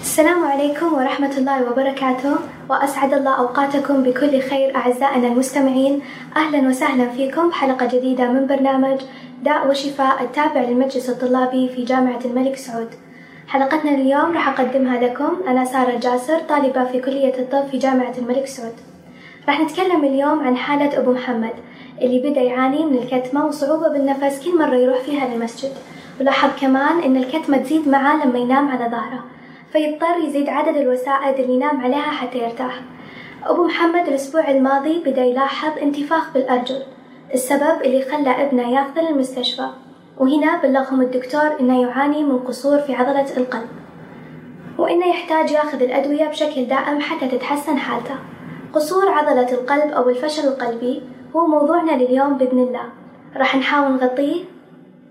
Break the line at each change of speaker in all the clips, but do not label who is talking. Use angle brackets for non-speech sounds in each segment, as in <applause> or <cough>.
السلام عليكم ورحمة الله وبركاته وأسعد الله أوقاتكم بكل خير أعزائنا المستمعين. أهلا وسهلا فيكم. حلقة جديدة من برنامج داء وشفاء التابع للمجلس الطلابي في جامعة الملك سعود. حلقتنا اليوم راح أقدمها لكم أنا سارة جاسر طالبة في كلية الطب في جامعة الملك سعود. راح نتكلم اليوم عن حالة أبو محمد اللي بدأ يعاني من الكتمة وصعوبة بالنفس كل مرة يروح فيها للمسجد. ولاحظ كمان إن الكتمة تزيد معاه لما ينام على ظهره فيضطر يزيد عدد الوسائد اللي ينام عليها حتى يرتاح. أبو محمد الأسبوع الماضي بدأ يلاحظ انتفاخ بالأرجل السبب اللي خلى ابنه ياخذه للمستشفى. وهنا بلغهم الدكتور إنه يعاني من قصور في عضلة القلب. وإنه يحتاج يأخذ الأدوية بشكل دائم حتى تتحسن حالته. قصور عضلة القلب أو الفشل القلبي هو موضوعنا لليوم بإذن الله. راح نحاول نغطيه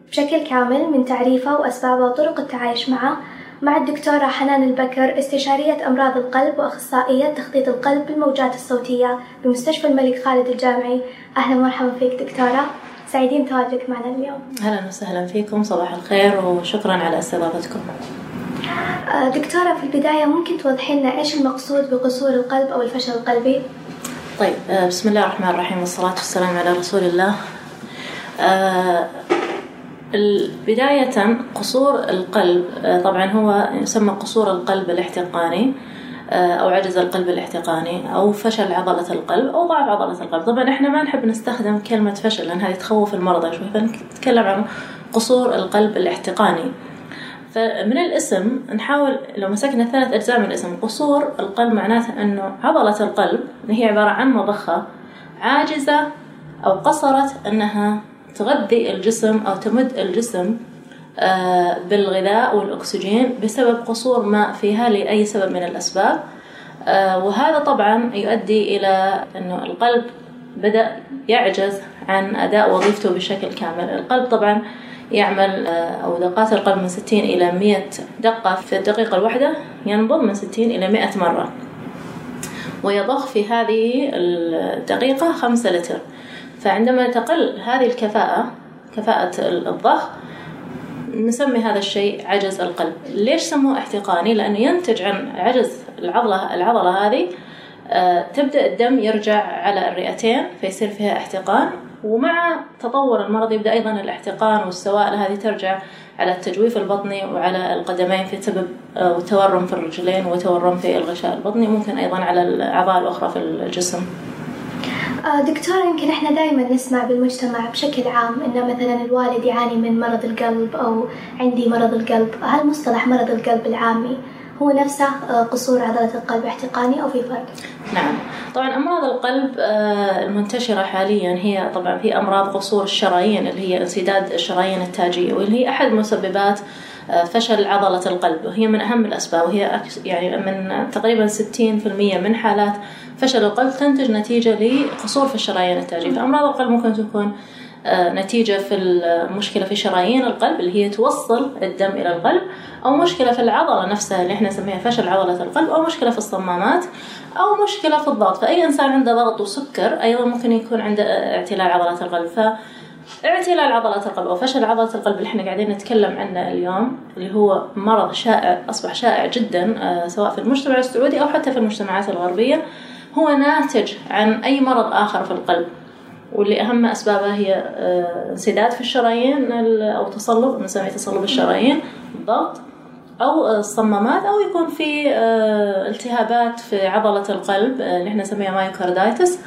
بشكل كامل من تعريفه وأسبابه وطرق التعايش معه. مع الدكتورة حنان البكر استشارية أمراض القلب وأخصائية تخطيط القلب بالموجات الصوتية بمستشفى الملك خالد الجامعي. أهلا ومرحبا فيك دكتورة. سعيدين تواجدك معنا اليوم.
أهلا وسهلا فيكم صباح الخير وشكرا على استضافتكم.
آه، دكتورة في البداية ممكن توضحي لنا إيش المقصود بقصور القلب أو الفشل القلبي؟
طيب آه، بسم الله الرحمن الرحيم والصلاة والسلام على رسول الله. آه، بداية قصور القلب طبعا هو يسمى قصور القلب الاحتقاني. أو عجز القلب الاحتقاني أو فشل عضلة القلب أو ضعف عضلة القلب. طبعا إحنا ما نحب نستخدم كلمة فشل لأن هذه تخوف المرضى شوي. فنتكلم عن قصور القلب الاحتقاني. فمن الاسم نحاول لو مسكنا ثلاث أجزاء من الاسم قصور القلب معناته أنه عضلة القلب اللي هي عبارة عن مضخة عاجزة أو قصرت أنها تغذي الجسم أو تمد الجسم آه، بالغذاء والأكسجين بسبب قصور ماء فيها لأي سبب من الأسباب. آه، وهذا طبعا يؤدي إلى أنه القلب بدأ يعجز عن أداء وظيفته بشكل كامل. القلب طبعا يعمل آه، أو دقات القلب من 60 إلى 100 دقة في الدقيقة الواحدة ينبض من 60 إلى 100 مرة. ويضخ في هذه الدقيقة 5 لتر. فعندما تقل هذه الكفاءة كفاءة الضخ نسمي هذا الشيء عجز القلب. ليش سموه احتقاني؟ لأنه ينتج عن عجز العضلة العضلة هذه آه، تبدأ الدم يرجع على الرئتين فيصير فيها احتقان ومع تطور المرض يبدأ أيضا الاحتقان والسوائل هذه ترجع على التجويف البطني وعلى القدمين في سبب آه، وتورم في الرجلين وتورم في الغشاء البطني ممكن أيضا على الأعضاء الأخرى في الجسم.
دكتورة يمكن إحنا دائما نسمع بالمجتمع بشكل عام إن مثلا الوالد يعاني من مرض القلب أو عندي مرض القلب، هل مصطلح مرض القلب العامي هو نفسه آه، قصور عضلة القلب احتقاني أو في فرق؟
نعم، طبعا أمراض القلب آه، المنتشرة حاليا. هي طبعا في أمراض قصور الشرايين اللي هي انسداد الشرايين التاجية واللي هي أحد مسببات فشل عضلة القلب. وهي من أهم الأسباب. وهي يعني من تقريبا 60% من حالات فشل القلب تنتج نتيجة لقصور في الشرايين التاجية فأمراض القلب ممكن تكون آه، نتيجة في المشكلة في شرايين القلب اللي هي توصل الدم إلى القلب أو مشكلة في العضلة نفسها اللي إحنا نسميها فشل عضلة القلب أو مشكلة في الصمامات أو مشكلة في الضغط. فأي إنسان عنده ضغط وسكر أيضا ممكن يكون عنده اعتلال عضلة القلب. ف اعتلال عضلة القلب أو فشل عضلة القلب اللي إحنا قاعدين نتكلم عنه اليوم اللي هو مرض شائع أصبح شائع جدا آه، سواء في المجتمع السعودي أو حتى في المجتمعات الغربية. هو ناتج عن أي مرض آخر في القلب واللي أهم أسبابها هي آه، انسداد في الشرايين أو تصلب نسميه تصلب الشرايين الضغط أو الصمامات أو يكون في آه، التهابات في عضلة القلب اللي إحنا نسميها مايوكاردايتس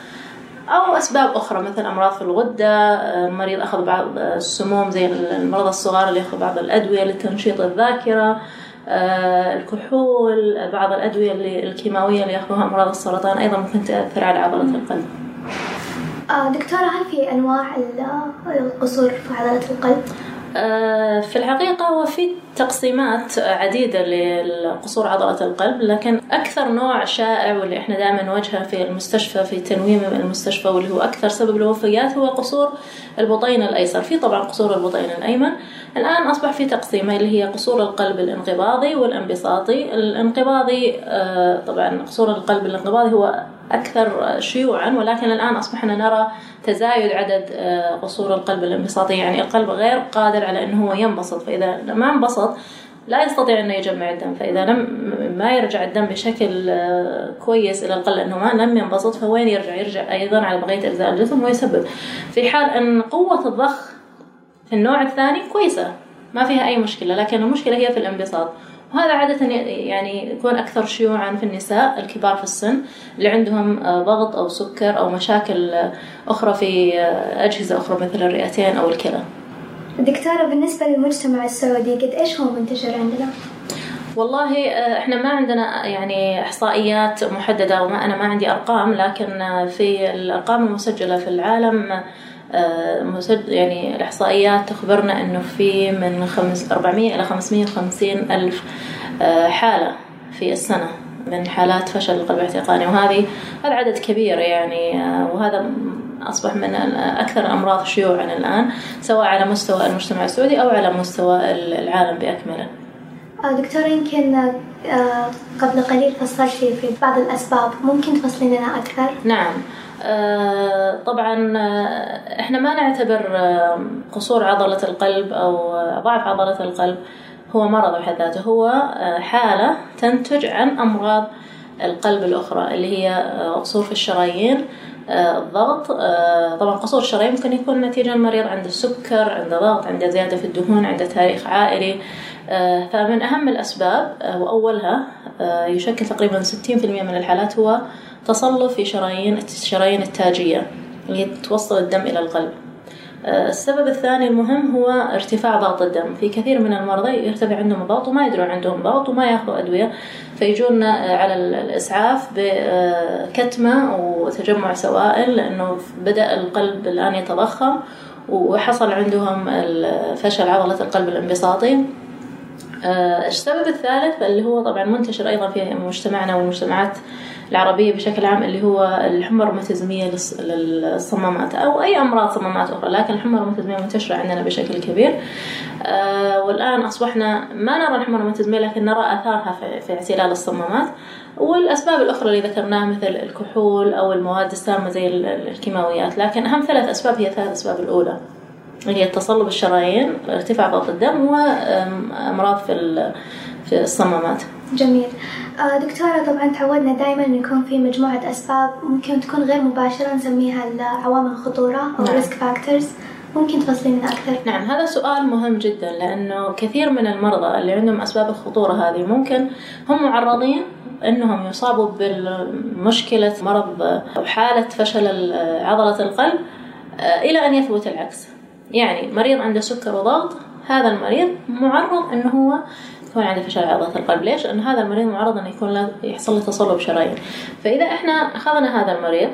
أو أسباب أخرى مثل أمراض في الغدة المريض أخذ بعض السموم زي المرضى الصغار اللي يأخذ بعض الأدوية لتنشيط الذاكرة آه، الكحول بعض الأدوية اللي الكيماوية اللي يأخذوها أمراض السرطان أيضا ممكن تأثر على عضلة القلب
آه، دكتورة هل في أنواع القصور في عضلة القلب؟
آه، في الحقيقة هو في تقسيمات عديدة لقصور عضلة القلب لكن أكثر نوع شائع واللي إحنا دائما نواجهه في المستشفى في تنويم المستشفى واللي هو أكثر سبب الوفيات هو قصور البطين الأيسر. في طبعا قصور البطين الأيمن. الآن أصبح في تقسيمة اللي هي قصور القلب الانقباضي والانبساطي. الانقباضي آه، طبعا قصور القلب الانقباضي هو أكثر شيوعا ولكن الآن أصبحنا نرى تزايد عدد آه، قصور القلب الانبساطي. يعني القلب غير قادر على أنه هو ينبسط فإذا ما انبسط لا يستطيع أنه يجمع الدم. فإذا لم ما يرجع الدم بشكل آه، كويس إلى القلب لأنه ما لم ينبسط فوين يرجع؟ يرجع أيضا على بقية أجزاء الجسم ويسبب. في حال أن قوة الضخ في النوع الثاني كويسة ما فيها أي مشكلة لكن المشكلة هي في الانبساط. وهذا عادة يعني يكون أكثر شيوعا في النساء الكبار في السن اللي عندهم آه، ضغط أو سكر أو مشاكل آه، أخرى في أجهزة أخرى مثل الرئتين أو الكلى.
دكتورة بالنسبة للمجتمع السعودي قد إيش هو منتشر عندنا؟
والله إحنا ما عندنا يعني إحصائيات محددة وما أنا ما عندي أرقام لكن في الأرقام المسجلة في العالم يعني الإحصائيات تخبرنا أنه في من خمس 400 إلى 550 ألف آه، حالة في السنة من حالات فشل القلب الاحتقاني وهذه هذا عدد كبير يعني آه، وهذا أصبح من أكثر الأمراض شيوعا الآن سواء على مستوى المجتمع السعودي أو على مستوى العالم بأكمله.
آه، دكتورة يمكن قبل قليل فصلتي في بعض الأسباب ممكن تفصلين لنا أكثر؟
نعم. آه، طبعا آه، إحنا ما نعتبر آه، قصور عضلة القلب أو ضعف عضلة القلب هو مرض بحد ذاته. هو حالة تنتج عن أمراض القلب الأخرى اللي هي قصور في الشرايين الضغط طبعا قصور الشرايين ممكن يكون نتيجة المريض عنده سكر عنده ضغط عنده زيادة في الدهون عنده تاريخ عائلي. فمن أهم الأسباب وأولها يشكل تقريبا 60% من الحالات هو تصلب في شرايين الشرايين التاجية اللي توصل الدم إلى القلب. آه، السبب الثاني المهم هو ارتفاع ضغط الدم. في كثير من المرضى يرتفع عندهم الضغط وما يدرون عندهم ضغط وما ياخذوا أدوية فيجون آه، على الإسعاف بكتمة وتجمع سوائل لأنه بدأ القلب الآن يتضخم وحصل عندهم فشل عضلة القلب الانبساطي. آه، السبب الثالث اللي هو طبعا منتشر أيضا في مجتمعنا والمجتمعات العربية بشكل عام اللي هو الحمى الروماتيزمية للصمامات أو أي أمراض صمامات أخرى لكن الحمى الروماتيزمية منتشرة عندنا بشكل كبير. آه والآن أصبحنا ما نرى الحمى الروماتيزمية لكن نرى آثارها في اعتلال الصمامات. والأسباب الأخرى اللي ذكرناها مثل الكحول أو المواد السامة زي الكيماويات لكن أهم ثلاث أسباب هي ثلاث أسباب الأولى. هي تصلب الشرايين ارتفاع ضغط الدم وأمراض في في الصمامات
جميل آه، دكتورة طبعا تعودنا دائما أن يكون في مجموعة أسباب ممكن تكون غير مباشرة نسميها عوامل الخطورة أو نعم. risk factors ممكن تفصلين أكثر؟
نعم هذا سؤال مهم جدا لأنه كثير من المرضى اللي عندهم أسباب الخطورة هذه ممكن هم معرضين أنهم يصابوا بمشكلة مرض أو حالة فشل عضلة القلب آه، إلى أن يثبت العكس يعني مريض عنده سكر وضغط هذا المريض معرض أنه هو يكون عنده فشل عضلات القلب. ليش؟ لأن هذا المريض معرض أن يكون يحصل له تصلب شرايين. فإذا إحنا أخذنا هذا المريض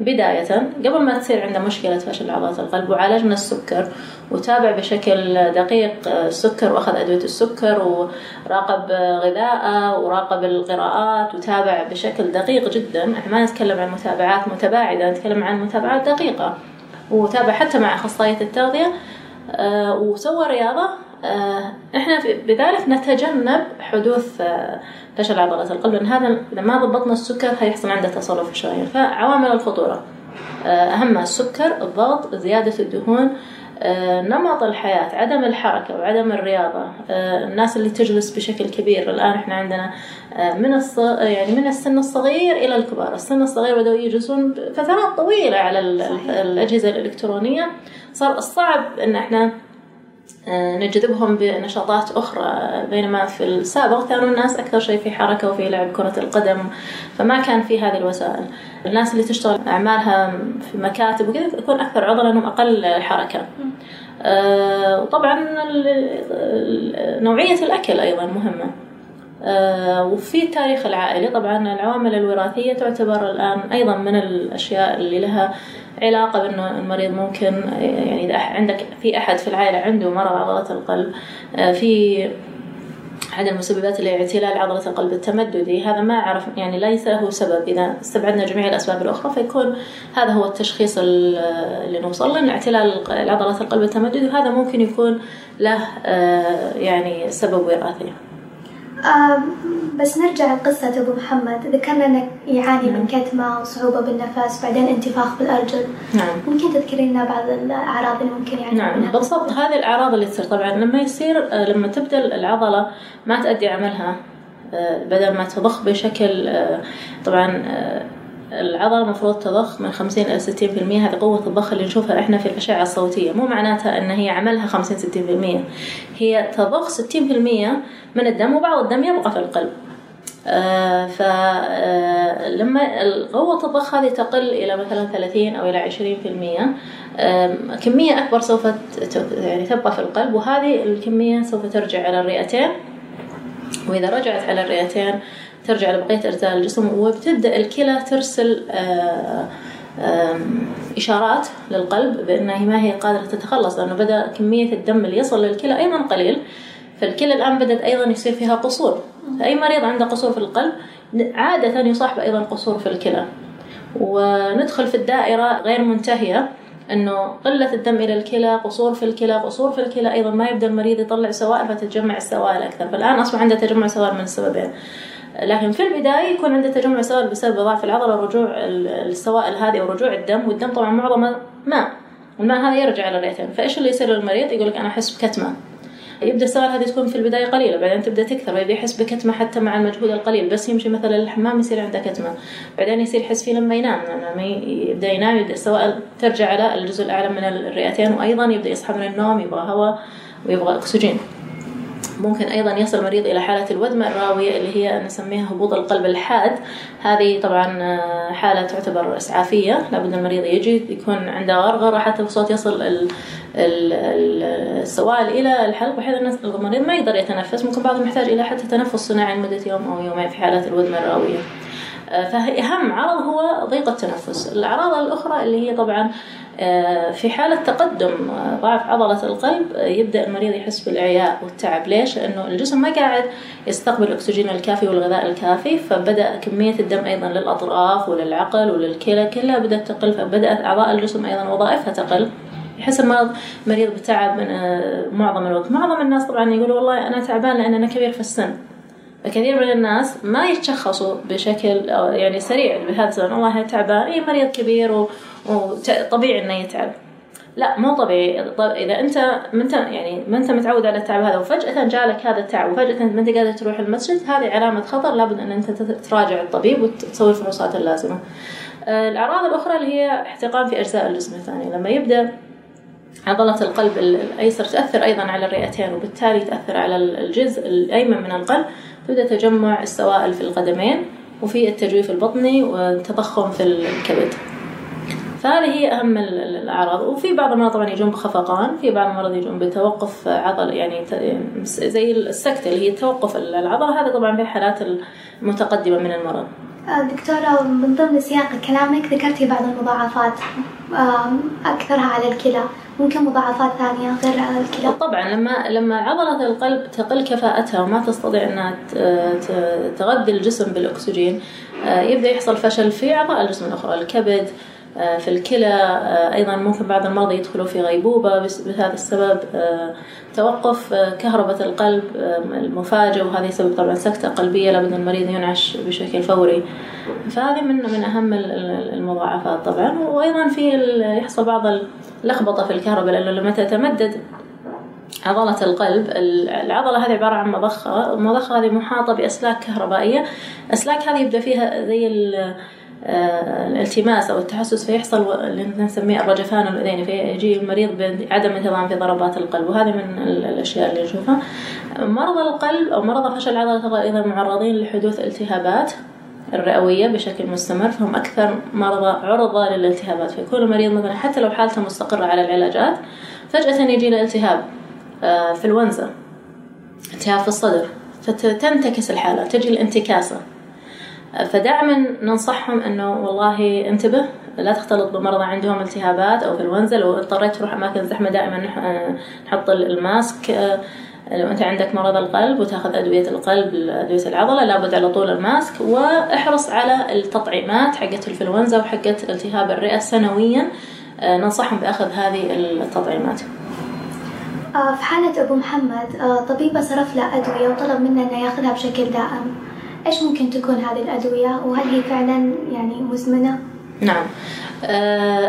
بداية قبل ما تصير عنده مشكلة فشل عضلات القلب وعالجنا السكر وتابع بشكل دقيق السكر وأخذ أدوية السكر وراقب غذاءه وراقب القراءات وتابع بشكل دقيق جدا. إحنا ما نتكلم عن متابعات متباعدة نتكلم عن متابعات دقيقة. وتابع حتى مع أخصائية التغذية آه، وسوى رياضة آه، إحنا بذلك نتجنب حدوث آه، فشل عضلات القلب لأن هذا إذا ما ضبطنا السكر هيحصل عنده تصلب في الشرايين فعوامل الخطورة اهمها السكر الضغط زيادة الدهون نمط الحياة عدم الحركة وعدم الرياضة الناس اللي تجلس بشكل كبير. الآن إحنا عندنا من الص... يعني من السن الصغير إلى الكبار. السن الصغير بدأوا يجلسون فترات طويلة على الأجهزة الإلكترونية. صار الصعب إن إحنا آه، نجذبهم بنشاطات أخرى. بينما في السابق كانوا الناس أكثر شيء في حركة وفي لعب كرة القدم فما كان في هذه الوسائل. الناس اللي تشتغل أعمالها في مكاتب وكذا يكون أكثر عضلة لأنهم أقل حركة. آه، وطبعا نوعية الأكل أيضا مهمة. آه، وفي التاريخ العائلي طبعا العوامل الوراثية تعتبر الآن أيضا من الأشياء اللي لها علاقة بأنه المريض ممكن يعني إذا عندك في أحد في العائلة عنده مرض عضلة القلب في أحد المسببات اللي اعتلال عضلة القلب التمددي هذا ما أعرف يعني ليس له سبب إذا استبعدنا جميع الأسباب الأخرى فيكون هذا هو التشخيص اللي نوصل له اعتلال عضلة القلب التمددي وهذا ممكن يكون له يعني سبب وراثي.
بس نرجع لقصة أبو محمد. ذكرنا أنك يعاني من نعم. كتمة وصعوبة بالنفس بعدين انتفاخ بالأرجل. نعم. ممكن تذكرين لنا بعض الأعراض اللي ممكن يعاني
نعم منها؟ بالضبط. هذه الأعراض اللي تصير. طبعا لما يصير آه، لما تبدأ العضلة ما تأدي عملها آه، بدل ما تضخ بشكل آه، طبعا العضلة المفروض تضخ من 50 إلى 60% هذه قوة الضخ اللي نشوفها إحنا في الأشعة الصوتية. مو معناتها أن هي عملها 50 60% هي تضخ 60% من الدم وبعض الدم يبقى في القلب. آه فلما آه قوة الضخ هذه تقل إلى مثلا 30 أو إلى 20% آه كمية أكبر سوف يعني تبقى في القلب. وهذه الكمية سوف ترجع على الرئتين. وإذا رجعت على الرئتين ترجع لبقية أجزاء الجسم وبتبدأ الكلى ترسل آه، إشارات للقلب بأنها ما هي قادرة تتخلص لأنه بدأ كمية الدم اللي يصل للكلى أيضا قليل فالكلى الآن بدأت أيضا يصير فيها قصور. فأي مريض عنده قصور في القلب عادة يصاحب أيضا قصور في الكلى. وندخل في الدائرة غير منتهية أنه قلة الدم إلى الكلى قصور في الكلى قصور في الكلى أيضا ما يبدأ المريض يطلع سوائل فتتجمع السوائل أكثر. فالآن أصبح عنده تجمع سوائل من السببين. لكن في البداية يكون عنده تجمع سوائل بسبب ضعف العضلة ورجوع السوائل هذه ورجوع الدم والدم طبعا معظمه ماء الماء هذا يرجع على الرئتين. فإيش اللي يصير للمريض؟ يقول لك أنا أحس بكتمة. يبدأ السوائل هذه تكون في البداية قليلة بعدين تبدأ تكثر يبدا يحس بكتمة حتى مع المجهود القليل بس يمشي مثلا للحمام يصير عنده كتمة. بعدين يصير يحس فيه لما ينام لما يبدأ ينام يبدأ السوائل ترجع على الجزء الأعلى من الرئتين وأيضا يبدأ يصحى من النوم يبغى هواء ويبغى أكسجين. ممكن أيضا يصل المريض إلى حالة الودمة الراوية اللي هي نسميها هبوط القلب الحاد. هذه طبعا آه، حالة تعتبر إسعافية. لابد المريض يجي يكون عنده غرغرة حتى الصوت يصل السوائل إلى الحلق بحيث أن المريض ما يقدر يتنفس. ممكن بعضهم يحتاج إلى حتى تنفس صناعي لمدة يوم أو يومين في حالات الودمة الراوية. فأهم عرض هو ضيق التنفس. الأعراض الأخرى اللي هي طبعا آه، في حالة تقدم آه، ضعف عضلة القلب يبدأ المريض يحس بالإعياء والتعب. ليش؟ لأنه الجسم ما قاعد يستقبل الأكسجين الكافي والغذاء الكافي فبدأ كمية الدم أيضا للأطراف وللعقل وللكلى كلها بدأت تقل فبدأت أعضاء الجسم أيضا وظائفها تقل. يحس المرض مريض بتعب من معظم الوقت. معظم الناس طبعا يقولوا والله أنا تعبان لأن أنا كبير في السن. كثير من الناس ما يتشخصوا بشكل يعني سريع بهذا السبب والله تعبان اي مريض كبير وطبيعي إنه يتعب. لا مو طبيعي. إذا أنت ما انت يعني ما أنت متعود على التعب هذا وفجأة جالك هذا التعب وفجأة ما أنت قادر تروح المسجد هذه علامة خطر. لابد إن أنت تراجع الطبيب وتسوي الفحوصات اللازمة. آه، الأعراض الأخرى اللي هي احتقان في أجزاء الجسم الثاني لما يبدأ عضلة القلب الأيسر تأثر أيضا على الرئتين وبالتالي تأثر على الجزء الأيمن من القلب. تبدأ تجمع السوائل في القدمين وفي التجويف البطني والتضخم في الكبد. فهذه هي أهم الأعراض. وفي بعض المرضى طبعا يجون بخفقان في بعض المرضى يجون بتوقف عضل يعني زي السكتة اللي هي توقف العضلة. هذا طبعا في الحالات المتقدمة من المرض.
دكتورة من ضمن سياق كلامك ذكرتي بعض المضاعفات أكثرها على الكلى. ممكن مضاعفات ثانية غير على الكلى؟
طبعا لما لما عضلة القلب تقل كفاءتها وما تستطيع أنها تغذي الجسم بالأكسجين آه، يبدأ يحصل فشل في أعضاء الجسم الأخرى الكبد آه، في الكلى آه، أيضا ممكن بعض المرضى يدخلوا في غيبوبة بهذا السبب آه، توقف كهربة القلب المفاجئ وهذا يسبب طبعا سكتة قلبية لابد المريض ينعش بشكل فوري. فهذه من من أهم المضاعفات طبعا. وأيضا في يحصل بعض اللخبطة في الكهرباء لأنه لما تتمدد عضلة القلب العضلة هذه عبارة عن مضخة المضخة هذه محاطة بأسلاك كهربائية. أسلاك هذه يبدأ فيها زي آه، الالتماس أو التحسس فيحصل اللي نسميه الرجفان الاذيني فيجي المريض بعدم انتظام في ضربات القلب وهذه من الأشياء اللي نشوفها. مرضى القلب أو مرضى فشل عضله القلب أيضا معرضين لحدوث التهابات الرئوية بشكل مستمر فهم أكثر مرضى عرضة للالتهابات. فيكون المريض مثلا حتى لو حالته مستقرة على العلاجات فجأة يجي له التهاب آه، في الونزة التهاب في الصدر فتنتكس الحالة تجي الانتكاسة. فدائما ننصحهم إنه والله انتبه لا تختلط بمرضى عندهم التهابات أو انفلونزا لو اضطريت تروح أماكن زحمة دائما نحط الماسك لو أنت عندك مرض القلب وتأخذ أدوية القلب أدوية العضلة لابد على طول الماسك واحرص على التطعيمات حقت الإنفلونزا وحقت التهاب الرئة سنويا. آه، ننصحهم بأخذ هذه التطعيمات.
آه، في حالة أبو محمد آه، طبيبه صرف له أدوية وطلب منه إنه يأخذها بشكل دائم. إيش ممكن تكون هذه الأدوية؟ وهل هي فعلا يعني مزمنة؟
نعم.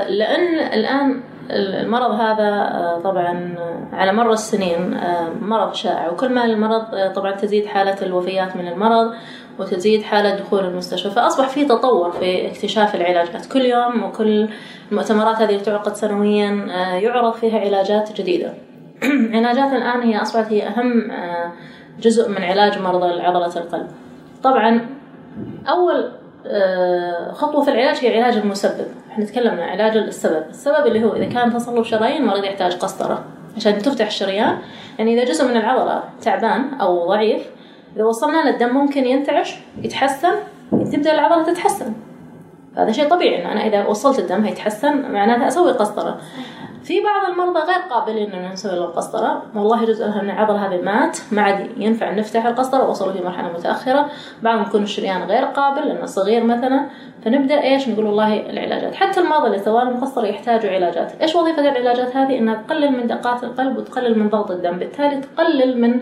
لأن الآن المرض هذا طبعا على مر السنين مرض شائع. وكل ما المرض طبعا تزيد حالة الوفيات من المرض وتزيد حالة دخول المستشفى فأصبح في تطور في اكتشاف العلاجات. كل يوم وكل المؤتمرات هذه تعقد سنويا آه، يعرض فيها علاجات جديدة. <clears throat> علاجات الآن هي أصبحت هي أهم آه، جزء من علاج مرضى عضلة القلب. طبعا أول آه، خطوة في العلاج هي علاج المسبب. إحنا تكلمنا علاج السبب. السبب اللي هو إذا كان تصلب شرايين المريض يحتاج قسطرة عشان تفتح الشريان. يعني إذا جزء من العضلة تعبان أو ضعيف إذا وصلنا له الدم ممكن ينتعش يتحسن تبدأ العضلة تتحسن. هذا شيء طبيعي إنه أنا إذا وصلت الدم هيتحسن معناتها أسوي قسطرة. في بعض المرضى غير قابلين إنه نسوي له قسطرة. والله جزء من العضلة هذه مات ما عاد ينفع نفتح القسطرة وصلوا في مرحلة متأخرة. بعضهم يكون الشريان غير قابل لأنه صغير مثلا. فنبدأ إيش؟ نقول والله العلاجات. حتى المرضى اللي سووا قسطرة يحتاجوا علاجات. إيش وظيفة العلاجات هذه؟ إنها تقلل من دقات القلب وتقلل من ضغط الدم. بالتالي تقلل من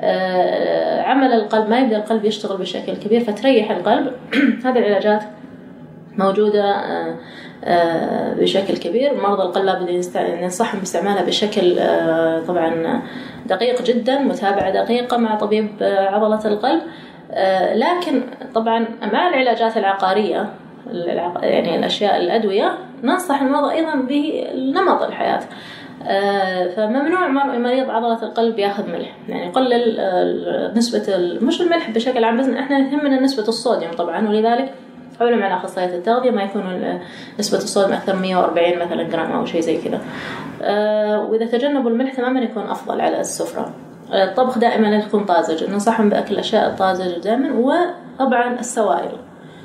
آه، عمل القلب. ما يبدأ القلب يشتغل بشكل كبير فتريح القلب. <clears throat> هذه العلاجات موجودة آه، آه، بشكل كبير. مرضى القلب ننصحهم باستعمالها بشكل طبعا دقيق جدا متابعة دقيقة مع طبيب عضلة القلب. لكن طبعا مع العلاجات العقارية يعني الأشياء الأدوية ننصح المرضى أيضا بنمط الحياة. آه، فممنوع مريض عضلة القلب ياخذ ملح. يعني يقلل آه، نسبة مش الملح بشكل عام بس إحنا يهمنا نسبة الصوديوم طبعا ولذلك حولهم على اخصائيات التغذية ما يكون نسبة الصوديوم أكثر من 140 مثلا جرام أو شيء زي كذا. آه، وإذا تجنبوا الملح تماما يكون أفضل على السفرة. الطبخ دائما تكون طازج. ننصحهم بأكل الأشياء الطازجة دائما وطبعا السوائل.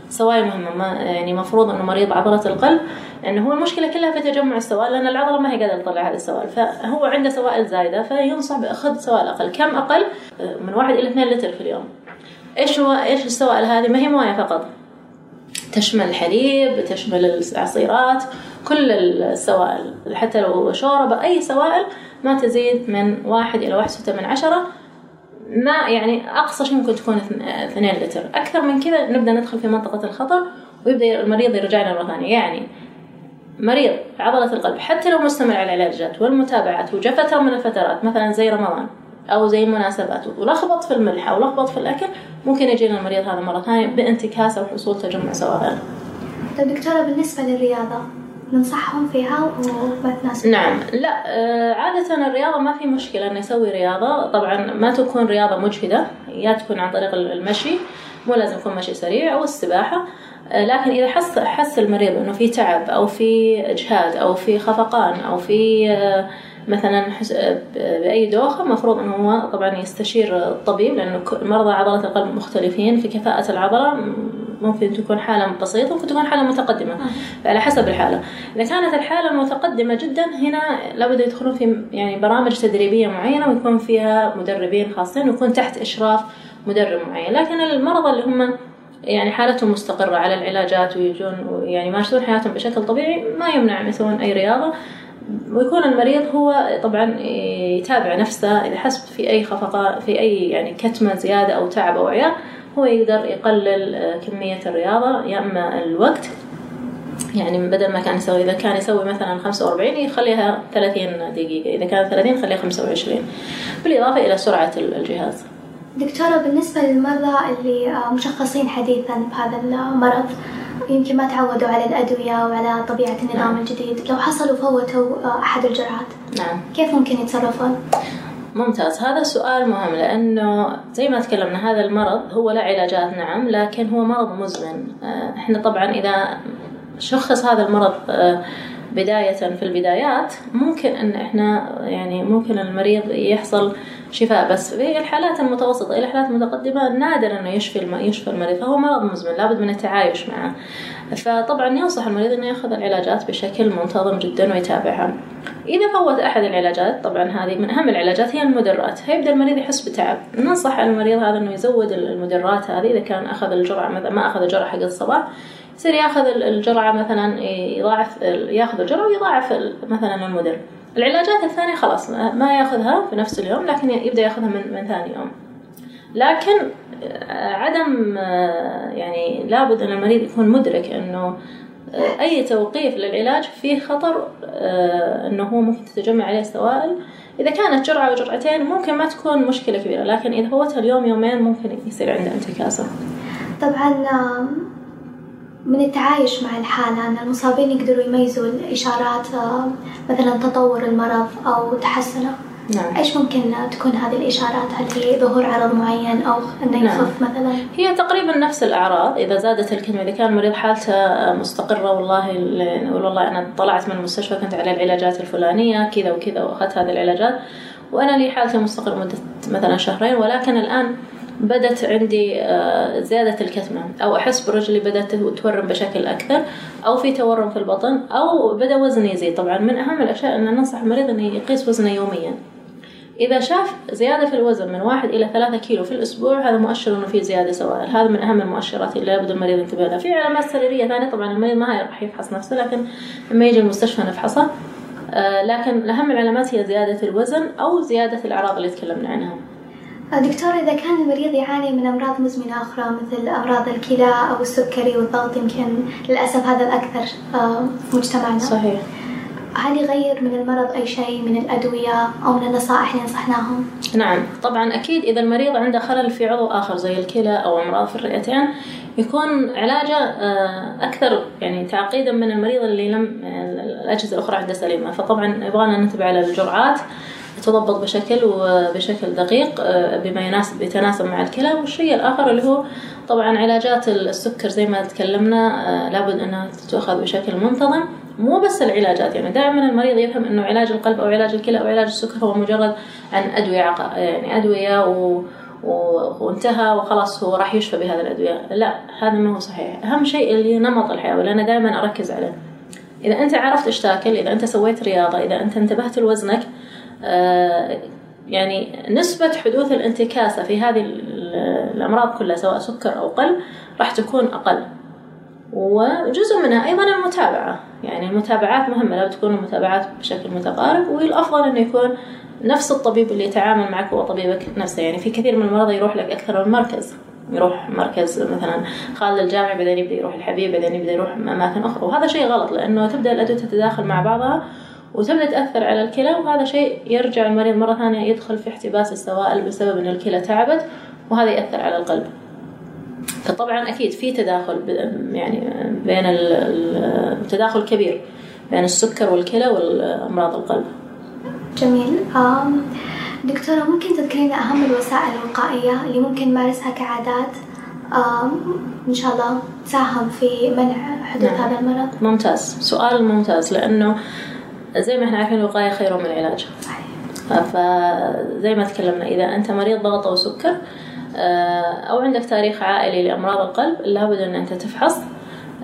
سوائل مهمة ما يعني مفروض إنه مريض عضلة القلب لأنه هو المشكلة كلها في تجمع السوائل لأن العضلة ما هي قادرة تطلع هذه السوائل. فهو عنده سوائل زايدة فينصح بأخذ سوائل أقل. كم أقل؟ من واحد إلى اثنين لتر في اليوم. إيش هو إيش السوائل هذه؟ ما هي موية فقط. تشمل الحليب تشمل العصيرات كل السوائل. حتى لو شوربة أي سوائل ما تزيد من واحد إلى واحد ستة من عشرة. ما يعني أقصى شيء ممكن تكون اثنين لتر. أكثر من كذا نبدأ ندخل في منطقة الخطر ويبدأ المريض يرجع لنا مرة ثانية. يعني مريض عضلة القلب. حتى لو مستمر على العلاجات والمتابعات وجفتها من الفترات مثلا زي رمضان. أو زي المناسبات ولخبط في الملح أو لخبط في الأكل ممكن يجينا المريض هذا مرة ثانية بانتكاسة وحصول تجمع سوائل.
طيب دكتورة بالنسبة للرياضة ننصحهم فيها وما تناسب
نعم. لا آه، عادة الرياضة ما في مشكلة إنه يسوي رياضة. طبعا ما تكون رياضة مجهدة يا تكون عن طريق المشي مو لازم يكون مشي سريع أو السباحة. آه، لكن إذا حس حس المريض إنه في تعب أو في إجهاد أو في خفقان أو في آه، مثلا بأي دوخة المفروض إنه هو طبعا يستشير الطبيب لأنه مرضى عضلة القلب مختلفين في كفاءة العضلة ممكن تكون حالة بسيطة ممكن تكون حالة متقدمة آه. على حسب الحالة. إذا كانت الحالة متقدمة جدا هنا لابد يدخلون في يعني برامج تدريبية معينة ويكون فيها مدربين خاصين ويكون تحت إشراف مدرب معين. لكن المرضى اللي هم يعني حالتهم مستقرة على العلاجات ويجون يعني ماشيين حياتهم بشكل طبيعي ما يمنع يسوون أي رياضة. ويكون المريض هو طبعا يتابع نفسه. إذا حس في أي خفقان في أي يعني كتمة زيادة أو تعب أو عياء هو يقدر يقلل آه، كمية الرياضة. يا إما الوقت يعني بدل ما كان يسوي إذا كان يسوي مثلا 45 يخليها 30 دقيقة. إذا كان 30 يخليها 25 بالإضافة إلى سرعة الجهاز.
دكتورة بالنسبة للمرضى اللي آه، مشخصين حديثا بهذا المرض يمكن ما تعودوا على الأدوية وعلى طبيعة النظام نعم. الجديد. لو حصلوا فوتوا آه، أحد الجرعات.
نعم.
كيف ممكن يتصرفون؟
ممتاز. هذا سؤال مهم لأنه زي ما تكلمنا هذا المرض هو له علاجات نعم لكن هو مرض مزمن. آه، إحنا طبعا إذا شخص هذا المرض آه، بداية في البدايات ممكن أن إحنا يعني ممكن المريض يحصل شفاء بس في الحالات المتوسطة إلى الحالات المتقدمة نادر أنه يشفي. يشفى المريض فهو مرض مزمن لابد من التعايش معه. فطبعا ينصح المريض أنه يأخذ العلاجات بشكل منتظم جدا ويتابعها. إذا فوت أحد العلاجات طبعا هذه من أهم العلاجات هي المدرات. هيبدأ المريض يحس بتعب. ننصح المريض هذا أنه يزود المدرات هذه إذا كان أخذ الجرعة مثلا ما أخذ الجرعة حق الصباح يصير ياخذ الجرعة مثلا يضاعف ياخذ الجرعة ويضاعف مثلا المدر العلاجات الثانية خلاص ما ياخذها في نفس اليوم لكن يبدأ ياخذها من, من ثاني يوم. لكن عدم يعني لابد أن المريض يكون مدرك أنه أي توقيف للعلاج فيه خطر أنه هو ممكن تتجمع عليه سوائل. إذا كانت جرعة أو جرعتين ممكن ما تكون مشكلة كبيرة لكن إذا فوتها اليوم يومين ممكن يصير عنده انتكاسة.
طبعا من التعايش مع الحالة أن المصابين يقدروا يميزوا الإشارات مثلا تطور المرض أو تحسنه نعم. إيش ممكن تكون هذه الإشارات؟ هل هي ظهور عرض معين أو إنه يخف نعم. مثلا؟
هي تقريبا نفس الأعراض إذا زادت الكلمة إذا كان المريض حالته مستقرة والله يقول والله أنا طلعت من المستشفى كنت على العلاجات الفلانية كذا وكذا وأخذت هذه العلاجات وأنا لي حالتي مستقر مدة مثلا شهرين ولكن الآن بدت عندي آه، زيادة الكتمة. أو أحس برجلي بدأت تورم بشكل أكثر أو في تورم في البطن أو بدأ وزني يزيد. طبعا من أهم الأشياء أن ننصح المريض أنه يقيس وزنه يوميا. إذا شاف زيادة في الوزن من واحد إلى ثلاثة كيلو في الأسبوع هذا مؤشر إنه في زيادة سوائل هذا من أهم المؤشرات اللي لابد المريض ينتبه لها. في علامات سريرية ثانية طبعا المريض ما راح يفحص نفسه لكن لما يجي المستشفى نفحصه. آه لكن أهم العلامات هي زيادة الوزن أو زيادة الأعراض اللي تكلمنا عنها.
دكتور إذا كان المريض يعاني من أمراض مزمنة أخرى مثل أمراض الكلى أو السكري والضغط يمكن للأسف هذا الأكثر آه، في مجتمعنا.
صحيح.
هل يغير من المرض أي شيء من الأدوية أو من النصائح اللي نصحناهم؟
نعم. طبعا أكيد إذا المريض عنده خلل في عضو آخر زي الكلى أو أمراض في الرئتين يكون علاجه آه، أكثر يعني تعقيدا من المريض اللي لم آه، الأجهزة الأخرى عنده سليمة. فطبعا يبغانا ننتبه على الجرعات. تضبط بشكل وبشكل دقيق آه، بما يناسب يتناسب مع الكلى والشيء الآخر اللي هو طبعا علاجات السكر زي ما تكلمنا لابد أنها تتأخذ بشكل منتظم. مو بس العلاجات يعني دائما المريض يفهم إنه علاج القلب أو علاج الكلى أو علاج السكر هو مجرد عن أدوية يعني أدوية و... وانتهى وخلاص هو راح يشفى بهذه الأدوية. لا هذا ما هو صحيح. أهم شيء اللي نمط الحياة واللي أنا دائما أركز عليه. إذا أنت عرفت إيش تأكل إذا أنت سويت رياضة إذا أنت انتبهت لوزنك آه يعني نسبة حدوث الانتكاسة في هذه الأمراض كلها سواء سكر أو قلب راح تكون أقل. وجزء منها أيضا المتابعة. يعني المتابعات مهمة لو تكون المتابعات بشكل متقارب والأفضل أنه يكون نفس الطبيب اللي يتعامل معك هو طبيبك نفسه. يعني في كثير من المرضى يروح لك أكثر من مركز. يروح مركز مثلا خالد الجامعي بعدين يبدأ يروح الحبيب بعدين يبدأ يروح أماكن أخرى. وهذا شيء غلط لأنه تبدأ الأدوية تتداخل مع بعضها وتبدا تاثر على الكلى وهذا شيء يرجع المريض مرة ثانية يدخل في احتباس السوائل بسبب إن الكلى تعبت وهذا يأثر على القلب. فطبعا أكيد في تداخل يعني بين التداخل كبير بين السكر والكلى والأمراض القلب.
جميل. دكتورة ممكن تذكرين أهم الوسائل الوقائية اللي ممكن نمارسها كعادات؟ إن شاء الله تساهم في منع حدوث نعم. هذا المرض.
ممتاز. سؤال ممتاز لأنه زي ما إحنا عارفين الوقاية خير من العلاج.
صحيح.
فزي ما تكلمنا إذا أنت مريض ضغط أو سكر آه، أو عندك تاريخ عائلي لأمراض القلب لابد أن أنت تفحص.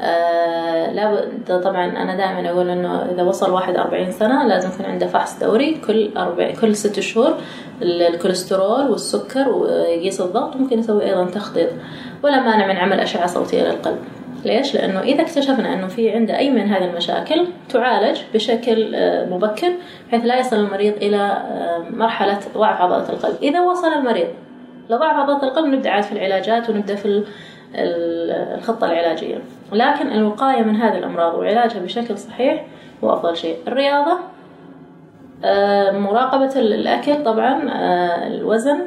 آه لابد طبعا أنا دائما أقول إنه إذا وصل واحد أربعين سنة لازم يكون عنده فحص دوري كل أربع كل ست شهور الكوليسترول والسكر ويقيس الضغط ممكن يسوي أيضا تخطيط ولا مانع من عمل أشعة صوتية للقلب. ليش؟ لأنه إذا اكتشفنا أنه في عنده أي من هذه المشاكل تعالج بشكل آه، مبكر بحيث لا يصل المريض إلى آه، مرحلة ضعف عضلة القلب. إذا وصل المريض لضعف عضلة القلب نبدأ عاد في العلاجات ونبدأ في الخطة العلاجية. لكن الوقاية من هذه الأمراض وعلاجها بشكل صحيح هو أفضل شيء. الرياضة آه، مراقبة الأكل طبعا الوزن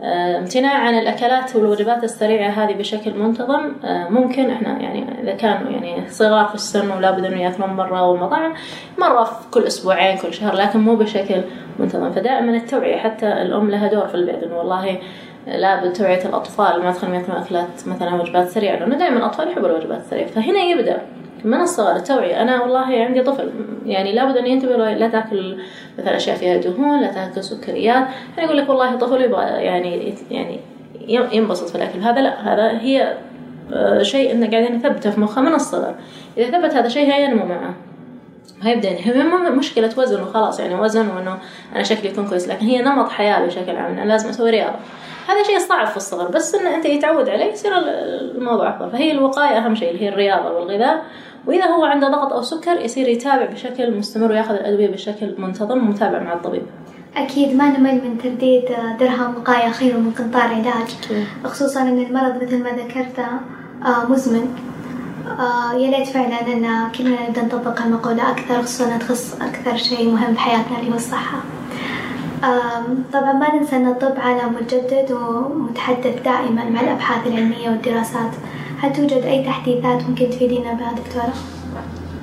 امتناع عن الأكلات والوجبات السريعة هذه بشكل منتظم. آه، ممكن إحنا يعني إذا كانوا يعني صغار في السن ولا بد إنه ياكلون مرة والمطاعم مرة في كل أسبوعين كل شهر لكن مو بشكل منتظم. فدائما التوعية حتى الأم لها دور في البيت إنه والله لابد توعية الأطفال ما تخليهم ياكلون أكلات مثلا وجبات سريعة لأنه دائما الأطفال يحبوا الوجبات السريعة. فهنا يبدأ من الصغر التوعية أنا والله عندي طفل يعني لابد أن ينتبه لا تأكل مثلا أشياء فيها دهون لا تأكل سكريات. يعني يقول لك والله طفل يبغى يعني يعني ينبسط في الأكل. هذا لا هذا هي آه، شيء إنه قاعدين نثبته في مخه من الصغر. إذا ثبت هذا الشيء هينمو معه. هيبدا هي مشكلة وزن وخلاص يعني وزن وإنه أنا شكلي يكون كويس لكن هي نمط حياة بشكل عام. أنا لازم أسوي رياضة. هذا شيء صعب في الصغر بس إن أنت يتعود عليه يصير الموضوع أفضل. فهي الوقاية أهم شيء اللي هي الرياضة والغذاء. وإذا هو عنده ضغط أو سكر يصير يتابع بشكل مستمر ويأخذ الأدوية بشكل منتظم ومتابع مع الطبيب.
أكيد ما نمل من ترديد درهم وقاية خير من قنطار علاج خصوصا أن المرض مثل ما ذكرت آه، مزمن. آه يا ليت فعلا أن كلنا نبدأ نطبق هالمقولة أكثر خصوصا تخص أكثر شيء مهم في حياتنا اللي هو الصحة. طبعا ما ننسى أن الطب عالم متجدد ومتحدث دائما مع الأبحاث العلمية والدراسات. هل توجد أي تحديثات ممكن تفيدينا بها دكتورة؟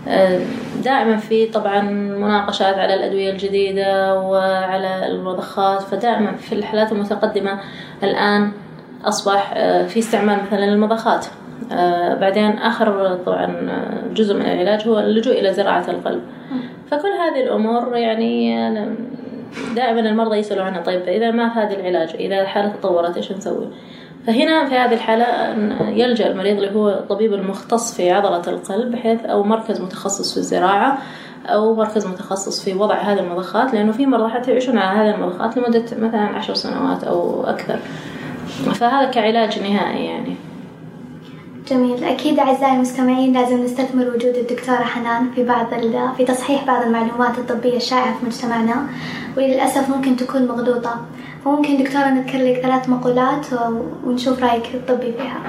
آه، دائما في طبعا مناقشات على الأدوية الجديدة وعلى المضخات فدائما في الحالات المتقدمة الآن أصبح آه، في استعمال مثلا للمضخات. آه، بعدين آخر طبعا جزء من العلاج هو اللجوء إلى زراعة القلب. فكل هذه الأمور يعني دائما المرضى يسألوا عنها طيب إذا ما هذا العلاج إذا الحالة تطورت إيش نسوي؟ فهنا في هذه الحالة يلجأ المريض اللي هو الطبيب المختص في عضلة القلب بحيث أو مركز متخصص في الزراعة أو مركز متخصص في وضع هذه المضخات لأنه في مرضى حتى يعيشون على هذه المضخات لمدة مثلا عشر سنوات أو أكثر. فهذا كعلاج نهائي يعني.
جميل. أكيد أعزائي المستمعين لازم نستثمر وجود الدكتورة حنان في بعض في تصحيح بعض المعلومات الطبية الشائعة في مجتمعنا وللأسف ممكن تكون مغلوطة. فممكن دكتورة نذكر لك ثلاث مقولات ونشوف رأيك الطبي فيها.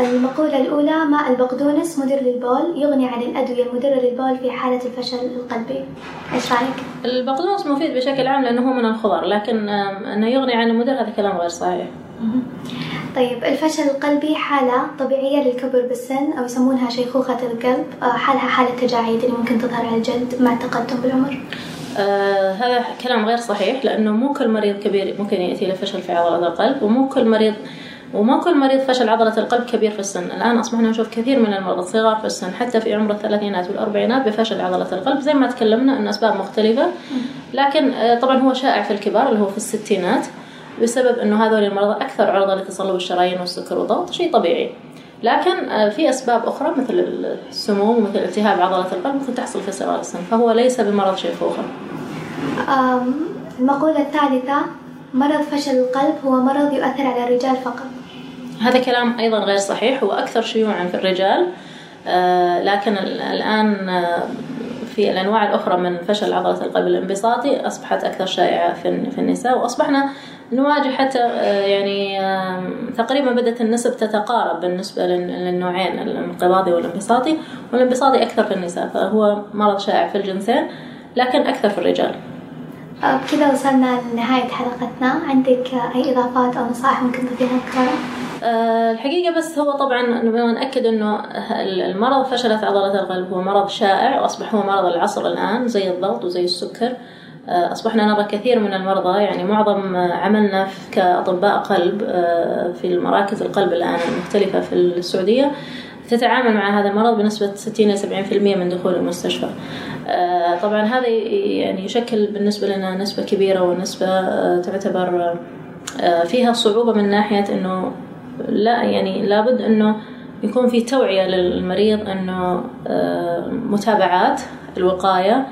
المقولة الأولى ماء البقدونس مدر للبول يغني عن الأدوية المدرة للبول في حالة الفشل القلبي. إيش رأيك؟
البقدونس مفيد بشكل عام لأنه هو من الخضر لكن أنه يغني عن المدر هذا كلام غير صحيح.
طيب الفشل القلبي حالة طبيعية للكبر بالسن أو يسمونها شيخوخة القلب. آه، حالها حالة تجاعيد اللي ممكن تظهر على الجلد مع التقدم بالعمر.
آه هذا كلام غير صحيح لأنه مو كل مريض كبير ممكن يأتي له فشل في عضلة القلب ومو كل مريض وما كل مريض فشل عضلة القلب كبير في السن. الآن أصبحنا نشوف كثير من المرضى الصغار في السن حتى في عمر الثلاثينات والأربعينات بفشل عضلة القلب زي ما تكلمنا أن أسباب مختلفة. لكن آه، طبعا هو شائع في الكبار اللي هو في الستينات. بسبب أنه هذول المرضى أكثر عرضة لتصلب الشرايين والسكر والضغط شيء طبيعي. لكن آه، في أسباب أخرى مثل السموم ومثل التهاب عضلة القلب ممكن تحصل في صغار السن فهو ليس بمرض شيخوخة
المقولة الثالثة مرض فشل القلب هو مرض يؤثر على الرجال فقط.
هذا كلام أيضا غير صحيح هو أكثر شيوعا في الرجال. آه، لكن الآن آه، في الأنواع الأخرى من فشل عضلة القلب الانبساطي أصبحت أكثر شائعة في النساء وأصبحنا نواجه حتى آه، يعني تقريبا بدأت النسب تتقارب بالنسبة للنوعين الانقباضي والانبساطي والانبساطي أكثر في النساء فهو مرض شائع في الجنسين لكن أكثر في الرجال.
بكذا وصلنا لنهاية حلقتنا. عندك أي إضافات أو نصائح ممكن تضيفها دكتورة؟
أه الحقيقة بس هو طبعا نأكد إنه المرض فشلت عضلة القلب. هو مرض شائع وأصبح هو مرض العصر الآن زي الضغط وزي السكر. أصبحنا نرى كثير من المرضى يعني معظم عملنا كأطباء قلب أه في المراكز القلب الآن المختلفة في السعودية تتعامل مع هذا المرض بنسبة 60 إلى 70% من دخول المستشفى. آه، طبعا هذا يعني يشكل بالنسبة لنا نسبة كبيرة ونسبة آه، تعتبر آه، فيها صعوبة من ناحية أنه لا يعني لابد أنه يكون في توعية للمريض أنه متابعات الوقاية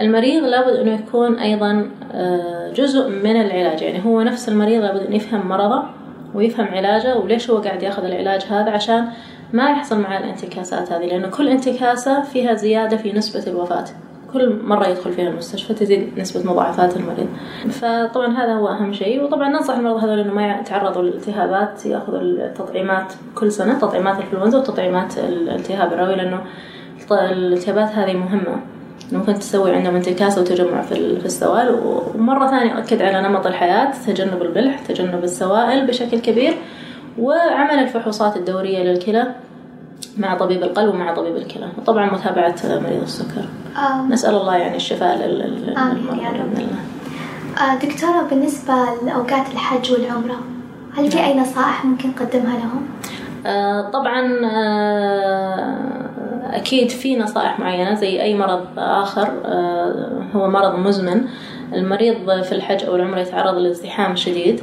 المريض لابد أنه يكون أيضا جزء من العلاج. يعني هو نفس المريض لابد أن يفهم مرضه ويفهم علاجه وليش هو قاعد ياخذ العلاج هذا عشان ما يحصل مع الانتكاسات هذه. لأنه كل انتكاسة فيها زيادة في نسبة الوفاة. كل مرة يدخل فيها المستشفى تزيد نسبة مضاعفات المريض. فطبعا هذا هو أهم شيء. وطبعا ننصح المرضى هذول إنه ما يتعرضوا للالتهابات يأخذوا التطعيمات كل سنة تطعيمات الإنفلونزا وتطعيمات الالتهاب الرئوي لأنه الالتهابات هذه مهمة. ممكن تسوي عندهم انتكاسة وتجمع في السوائل ومرة ثانية أكد على نمط الحياة تجنب الملح تجنب السوائل بشكل كبير وعمل الفحوصات الدورية للكلى مع طبيب القلب ومع طبيب الكلى وطبعا متابعة مريض السكر آه. نسأل الله يعني الشفاء للمرضى بإذن الله
آه دكتورة بالنسبة لأوقات الحج والعمرة هل في نعم. أي نصائح ممكن نقدمها لهم؟
آه طبعا آه أكيد في نصائح معينة زي أي مرض آخر هو مرض مزمن المريض في الحج أو العمرة يتعرض لازدحام شديد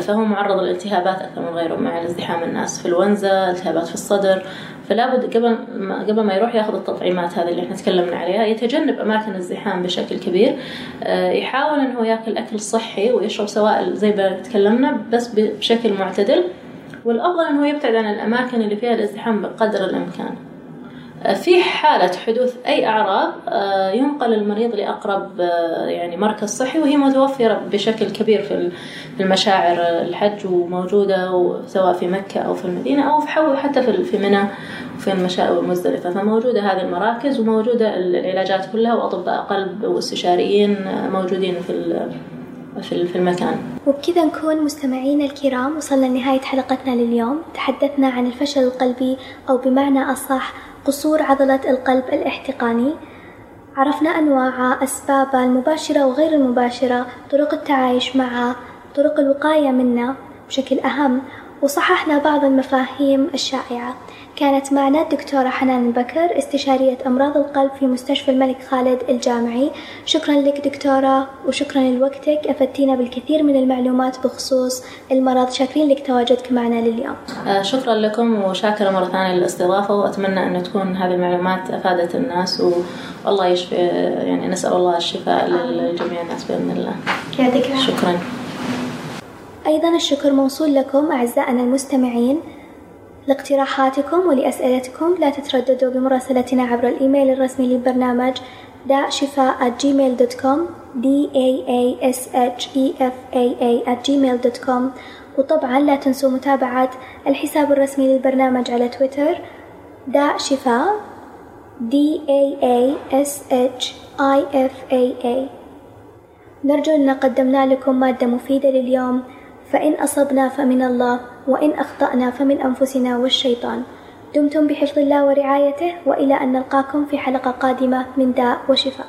فهو معرض للالتهابات أكثر من غيره مع ازدحام الناس في الونزة التهابات في الصدر فلا بد قبل ما قبل ما يروح ياخذ التطعيمات هذه اللي إحنا تكلمنا عليها يتجنب أماكن الزحام بشكل كبير يحاول إنه ياكل أكل صحي ويشرب سوائل زي ما تكلمنا بس بشكل معتدل والأفضل إنه يبتعد عن الأماكن اللي فيها الازدحام بقدر الإمكان. في حالة حدوث أي أعراض آه، ينقل المريض لأقرب آه، يعني مركز صحي وهي متوفرة بشكل كبير في المشاعر الحج وموجودة سواء في مكة أو في المدينة أو في حتى في منى وفي المشاعر المزدلفة. فموجودة هذه المراكز وموجودة العلاجات كلها وأطباء قلب واستشاريين آه، موجودين في في المكان.
وبكذا نكون مستمعينا الكرام وصلنا لنهاية حلقتنا لليوم. تحدثنا عن الفشل القلبي أو بمعنى أصح قصور عضلة القلب الاحتقاني. عرفنا أنواع أسبابها المباشرة وغير المباشرة طرق التعايش معها طرق الوقاية منه بشكل أهم. وصححنا بعض المفاهيم الشائعة. كانت معنا الدكتورة حنان البكر استشارية أمراض القلب في مستشفى الملك خالد الجامعي. شكرا لك دكتورة وشكرا لوقتك. أفدتينا بالكثير من المعلومات بخصوص المرض. شاكرين لك تواجدك معنا لليوم.
آه، شكرا لكم وشاكرة مرة ثانية للاستضافة وأتمنى أن تكون هذه المعلومات أفادت الناس والله يشفي يعني نسأل الله الشفاء للجميع الناس بإذن الله.
يعطيك
شكرا.
أيضا الشكر موصول لكم أعزائنا المستمعين لاقتراحاتكم ولأسئلتكم. لا تترددوا بمراسلتنا عبر الإيميل الرسمي للبرنامج داء شفاء at gmail.com d a a s h e f a a at gmail.com وطبعا لا تنسوا متابعة الحساب الرسمي للبرنامج على تويتر داء شفاء d a a s h i f a a. نرجو أن قدمنا لكم مادة مفيدة لليوم. فإن أصبنا فمن الله وإن أخطأنا فمن أنفسنا والشيطان. دمتم بحفظ الله ورعايته وإلى أن نلقاكم في حلقة قادمة من داء وشفاء.